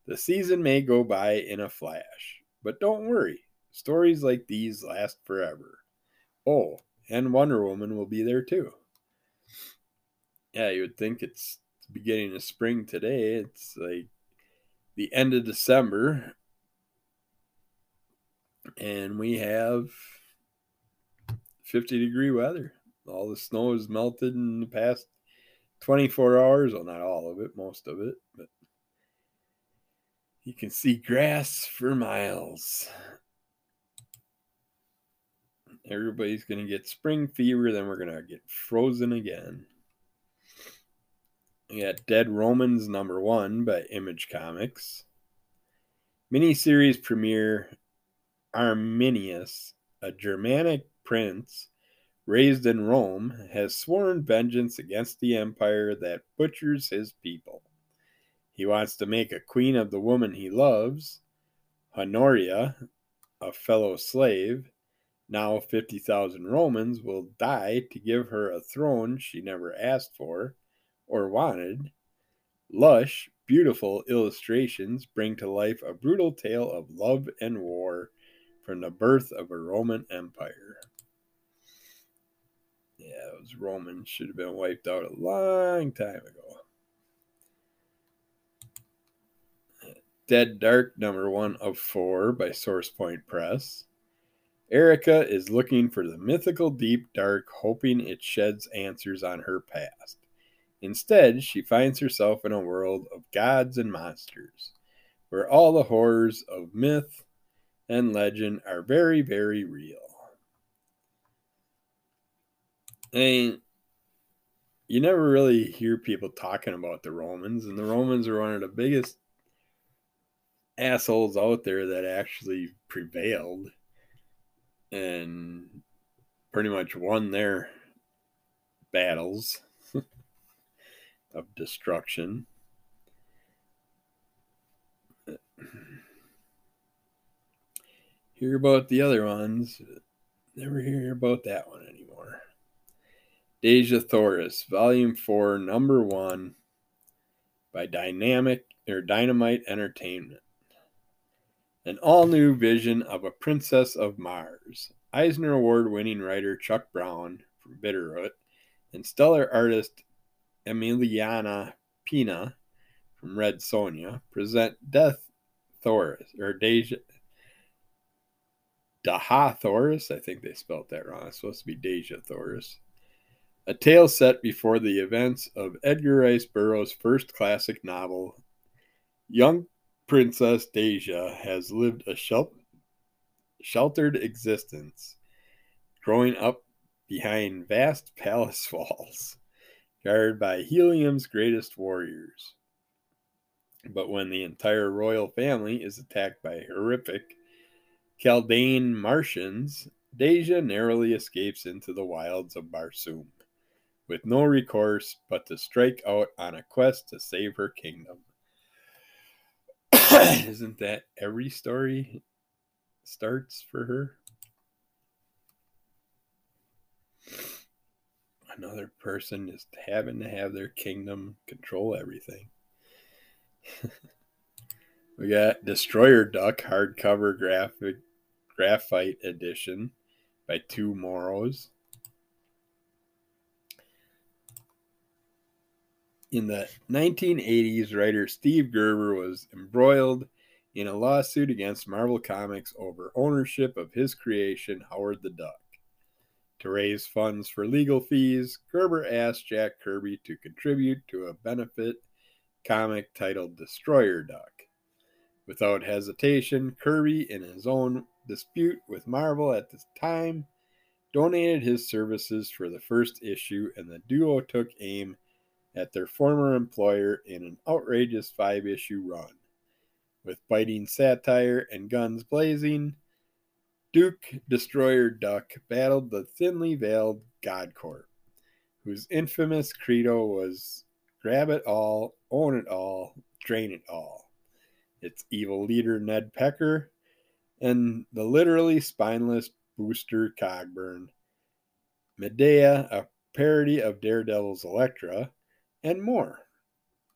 The season may go by in a flash, but don't worry, stories like these last forever. Oh, and Wonder Woman will be there too. Yeah, you would think it's the beginning of spring today. It's like the end of December, and we have 50 degree weather. All the snow has melted in the past 24 hours. Well, not all of it, most of it, but you can see grass for miles. Everybody's going to get spring fever, then we're going to get frozen again. We got Dead Romans number one by Image Comics. Miniseries premiere Arminius, a Germanic prince raised in Rome, has sworn vengeance against the empire that butchers his people. He wants to make a queen of the woman he loves, Honoria, a fellow slave. Now 50,000 Romans will die to give her a throne she never asked for or wanted. Lush, beautiful illustrations bring to life a brutal tale of love and war from the birth of a Roman Empire. Yeah, those Romans should have been wiped out a long time ago. Dead Dark, number one of four by SourcePoint Press. Erica is looking for the mythical deep dark, hoping it sheds answers on her past. Instead, she finds herself in a world of gods and monsters, where all the horrors of myth and legend are very, very real. I mean, you never really hear people talking about the Romans, and the Romans are one of the biggest assholes out there that actually prevailed and pretty much won their battles of destruction. Hear about the other ones, never hear about that one anymore. Dejah Thoris, Volume 4, Number 1 by Dynamic or Dynamite Entertainment. An all new vision of a Princess of Mars. Eisner Award winning writer Chuck Brown from Bitterroot and stellar artist Emiliana Pinna from Red Sonja present Death Thoris or Deja Daha Thoris. I think they spelled that wrong. It's supposed to be Deja Thoris. A tale set before the events of Edgar Rice Burroughs' first classic novel. Young Princess Deja has lived a shel- sheltered existence, growing up behind vast palace walls guarded by Helium's greatest warriors. But when the entire royal family is attacked by horrific Chaldean Martians, Deja narrowly escapes into the wilds of Barsoom, with no recourse but to strike out on a quest to save her kingdom. Isn't that every story starts for her? Another person is having to have their kingdom control everything. we got Destroyer Duck hardcover graphic graphite edition by TwoMorrows. In the 1980s, writer Steve Gerber was embroiled in a lawsuit against Marvel Comics over ownership of his creation, Howard the Duck. To raise funds for legal fees, Gerber asked Jack Kirby to contribute to a benefit comic titled Destroyer Duck. Without hesitation, Kirby, in his own dispute with Marvel at the time, donated his services for the first issue, and the duo took aim at their former employer in an outrageous five issue run. With biting satire and guns blazing, Duke Destroyer Duck battled the thinly veiled God GodCorp, whose infamous credo was grab it all, own it all, drain it all. Its evil leader, Ned Pecker, and the literally spineless Booster Cogburn, Medea, a parody of Daredevil's Elektra, and more.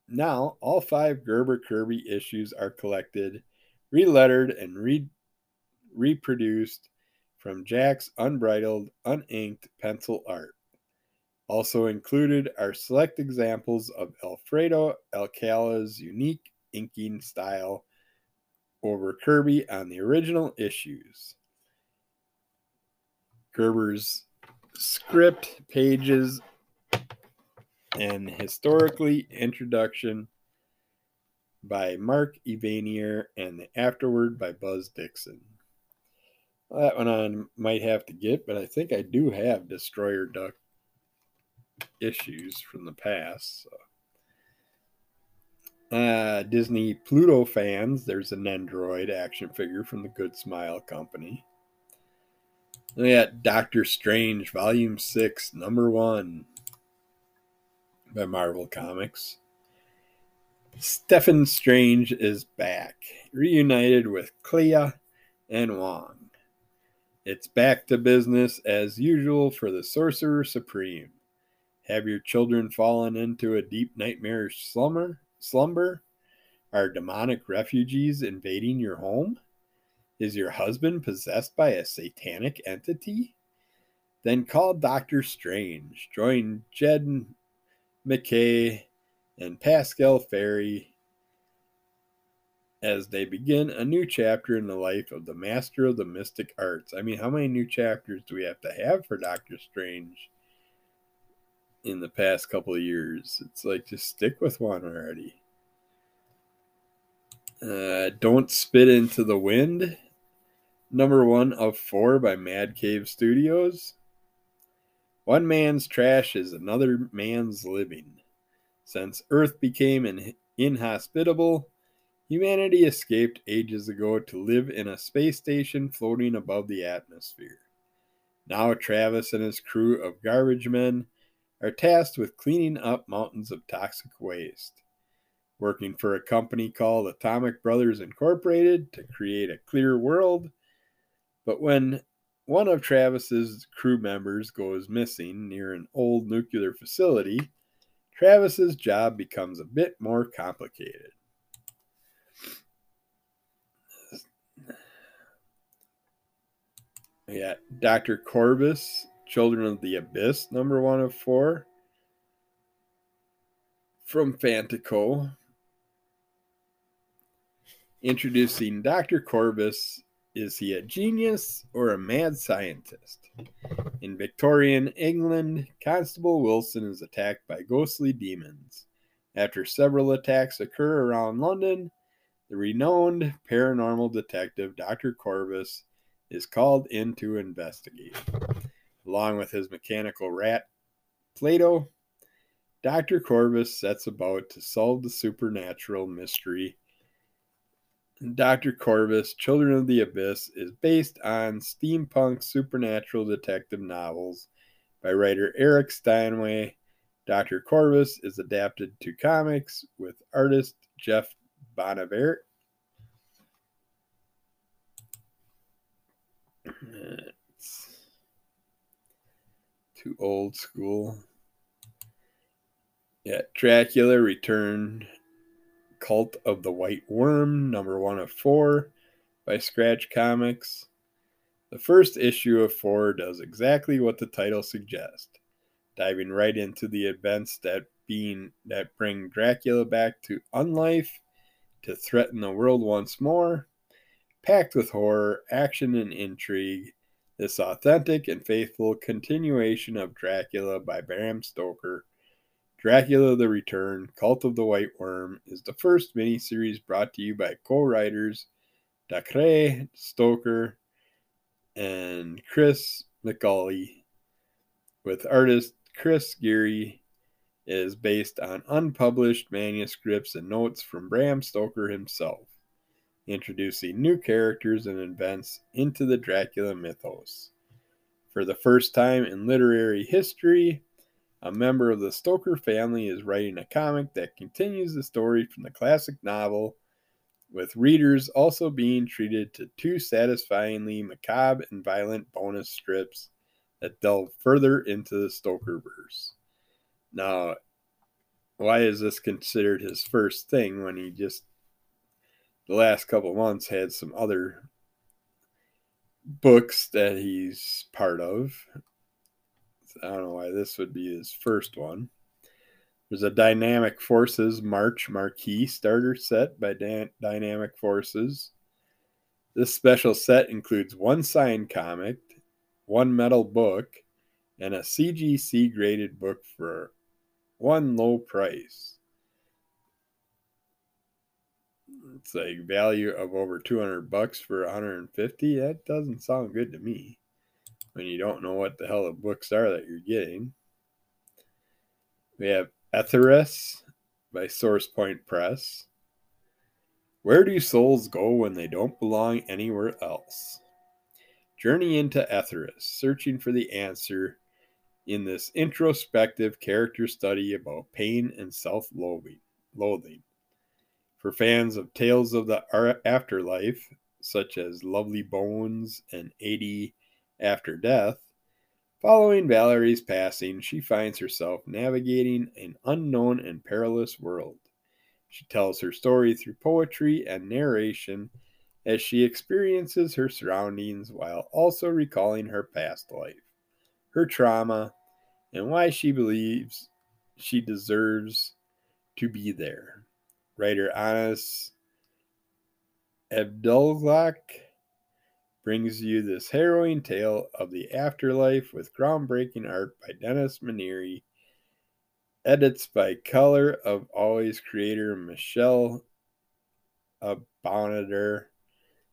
Now, all five Gerber Kirby issues are collected, relettered, and re- reproduced from Jack's unbridled, uninked pencil art. Also included are select examples of Alfredo Alcala's unique inking style over Kirby on the original issues. Gerber's script pages and historically introduction by Mark Evanier and the afterword by Buzz Dixon. that one I might have to get, but I think I do have Destroyer Duck issues from the past. So. Uh, Disney Pluto fans, there's an Nendoroid action figure from the Good Smile Company. We got Doctor Strange, Volume 6, Number 1 by Marvel Comics. Stephen Strange is back, reunited with Clea and Wong. It's back to business as usual for the Sorcerer Supreme. Have your children fallen into a deep nightmarish slumber? Slumber? Are demonic refugees invading your home? Is your husband possessed by a satanic entity? Then call Doctor Strange. Join Jed MacKay, and Pascal Ferry as they begin a new chapter in the life of the master of the mystic arts. I mean, how many new chapters do we have to have for Doctor Strange in the past couple of years? It's like just stick with one already. Uh, Don't Spit into the Wind, number one of four by Mad Cave Studios. One man's trash is another man's living. Since Earth became in- inhospitable, humanity escaped ages ago to live in a space station floating above the atmosphere. Now Travis and his crew of garbage men are tasked with cleaning up mountains of toxic waste. Working for a company called Atomic Brothers Incorporated to create a clear world. But when one of Travis's crew members goes missing near an old nuclear facility, Travis's job becomes a bit more complicated. Yeah, Dr. Corvus, Children of the Abyss, number one of four. From Fantico. Introducing Dr. Corvus is he a genius or a mad scientist? In Victorian England, Constable Wilson is attacked by ghostly demons. After several attacks occur around London, the renowned paranormal detective Dr. Corvus is called in to investigate. Along with his mechanical rat, Plato, Dr. Corvus sets about to solve the supernatural mystery Dr. Corvus, Children of the Abyss, is based on steampunk supernatural detective novels by writer Eric Steinway. Dr. Corvus is adapted to comics with artist Jeff Bonavert. It's too old school. Yeah, Dracula returned Cult of the White Worm, number one of four by Scratch Comics. The first issue of four does exactly what the title suggests, diving right into the events that being that bring Dracula back to unlife to threaten the world once more. Packed with horror, action, and intrigue, this authentic and faithful continuation of Dracula by Bram Stoker, Dracula the Return, Cult of the White Worm, is the first miniseries brought to you by co writers Dacre Stoker and Chris McAuley, with artist Chris Geary is based on unpublished manuscripts and notes from Bram Stoker himself, introducing new characters and events into the Dracula mythos. For the first time in literary history, a member of the Stoker family is writing a comic that continues the story from the classic novel, with readers also being treated to two satisfyingly macabre and violent bonus strips that delve further into the Stokerverse. Now, why is this considered his first thing when he just the last couple months had some other books that he's part of? I don't know why this would be his first one. There's a Dynamic Forces March Marquee starter set by Dan- Dynamic Forces. This special set includes one signed comic, one metal book, and a CGC graded book for one low price. It's like value of over 200 bucks for 150. That doesn't sound good to me when you don't know what the hell the books are that you're getting. We have Etheris by SourcePoint Press. Where do souls go when they don't belong anywhere else? Journey into Etheris, searching for the answer in this introspective character study about pain and self loathing. For fans of tales of the afterlife, such as Lovely Bones and 80 After Death, following Valerie's passing, she finds herself navigating an unknown and perilous world. She tells her story through poetry and narration as she experiences her surroundings while also recalling her past life, her trauma, and why she believes she deserves to be there. Writer Anas Abdullah brings you this harrowing tale of the afterlife with groundbreaking art by Dennis Maneri, edits by Color of Always creator Michelle Abonadar,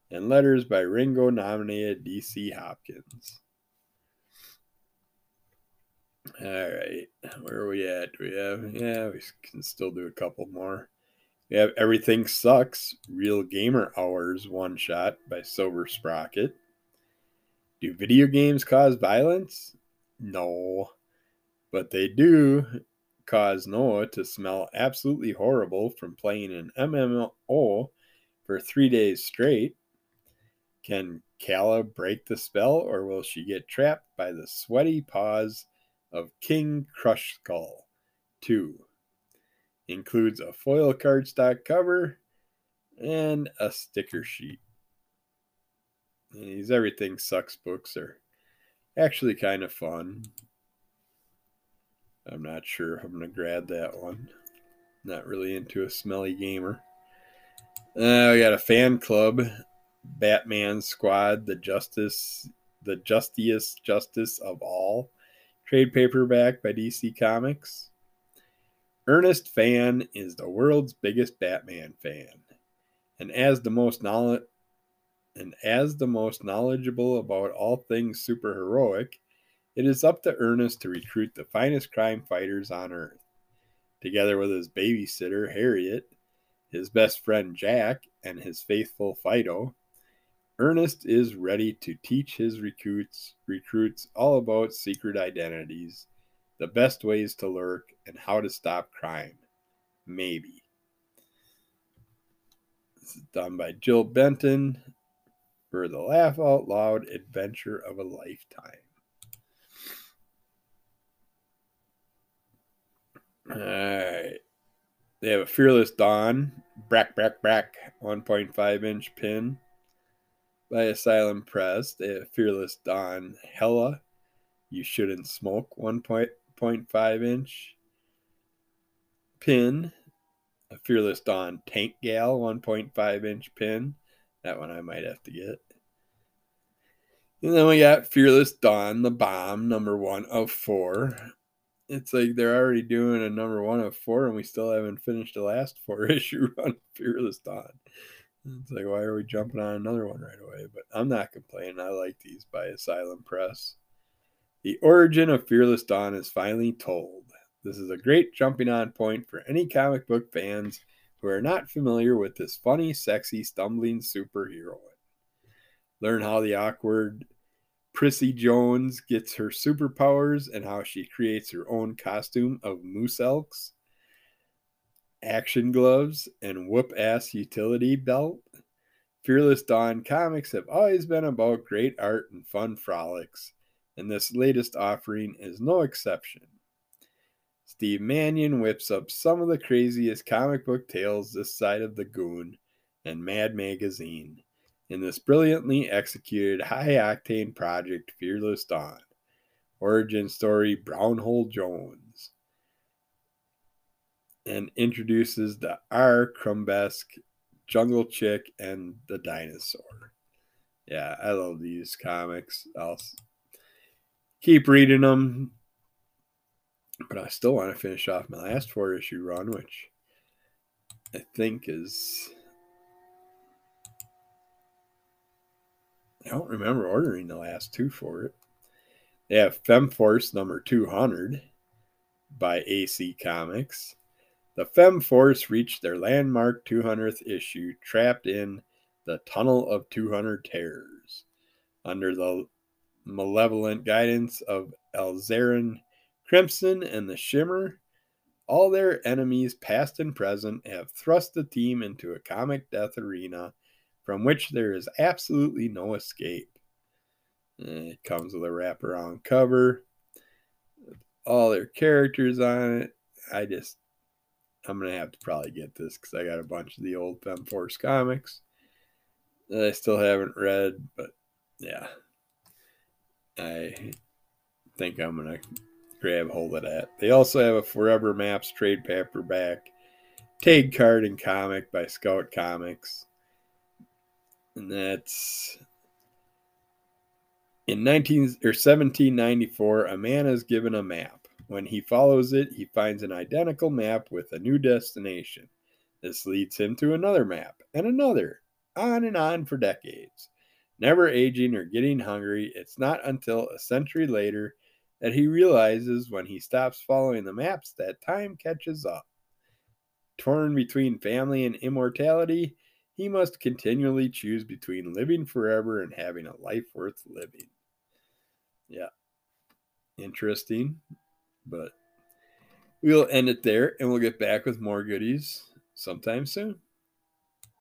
and letters by Ringo nominated DC Hopkins. All right, where are we at? Do We have, yeah, we can still do a couple more. We have Everything Sucks, Real Gamer Hours one shot by Silver Sprocket. Do video games cause violence? No, but they do cause Noah to smell absolutely horrible from playing an MMO for three days straight. Can Calla break the spell, or will she get trapped by the sweaty paws of King Crush Skull 2. Includes a foil cardstock cover and a sticker sheet. These Everything Sucks books are actually kind of fun. I'm not sure I'm going to grab that one. Not really into a smelly gamer. Uh, we got a fan club, Batman Squad, the Justice, the Justiest Justice of All trade paperback by DC Comics. Ernest Fan is the world's biggest Batman fan, and as the most knowledge and as the most knowledgeable about all things superheroic, it is up to Ernest to recruit the finest crime fighters on Earth. Together with his babysitter, Harriet, his best friend Jack, and his faithful Fido, Ernest is ready to teach his recruits recruits all about secret identities, the best ways to lurk, and how to stop crime. Maybe. This is done by Jill Benton for the Laugh Out Loud Adventure of a Lifetime. All right. They have a Fearless Dawn, Brack, Brack, Brack, 1.5 inch pin by Asylum Press. They have Fearless Dawn, Hella, You Shouldn't Smoke, 1.5 inch pin. A Fearless Dawn Tank Gal, 1.5 inch pin. That one I might have to get. And then we got Fearless Dawn, the bomb, number one of four it's like they're already doing a number one of four, and we still haven't finished the last four issue on Fearless Dawn. It's like, why are we jumping on another one right away? But I'm not complaining. I like these by Asylum Press. The origin of Fearless Dawn is finally told. This is a great jumping on point for any comic book fans who are not familiar with this funny, sexy, stumbling superhero. Learn how the awkward Prissy Jones gets her superpowers and how she creates her own costume of moose elks, action gloves, and whoop ass utility belt. Fearless Dawn comics have always been about great art and fun frolics, and this latest offering is no exception. Steve Mannion whips up some of the craziest comic book tales this side of the Goon and Mad Magazine in this brilliantly executed high octane project, Fearless Dawn. Origin story Brownhole Jones. And introduces the R. Crumbesque, Jungle Chick, and the Dinosaur. Yeah, I love these comics. I'll keep reading them. But I still want to finish off my last four issue run, which I think is I don't remember ordering the last two for it. They have FemForce number 200 by AC Comics. The FemForce reached their landmark 200th issue, trapped in the Tunnel of 200 Terrors. Under the malevolent guidance of Alizarin Crimson and the Shimmer, all their enemies, past and present, have thrust the team into a comic death arena from which there is absolutely no escape. Eh, it comes with a wraparound cover, all their characters on it. I just, I'm gonna have to probably get this because I got a bunch of the old FemForce comics that I still haven't read, but yeah, I think I'm gonna grab hold of that. They also have a Forever Maps trade paperback, tag card and comic by Scout Comics. And that's in 19 or 1794 a man is given a map. When he follows it he finds an identical map with a new destination. This leads him to another map and another on and on for decades never aging or getting hungry it's not until a century later that he realizes when he stops following the maps that time catches up torn between family and immortality he must continually choose between living forever and having a life worth living. Yeah. Interesting. But we'll end it there and we'll get back with more goodies sometime soon.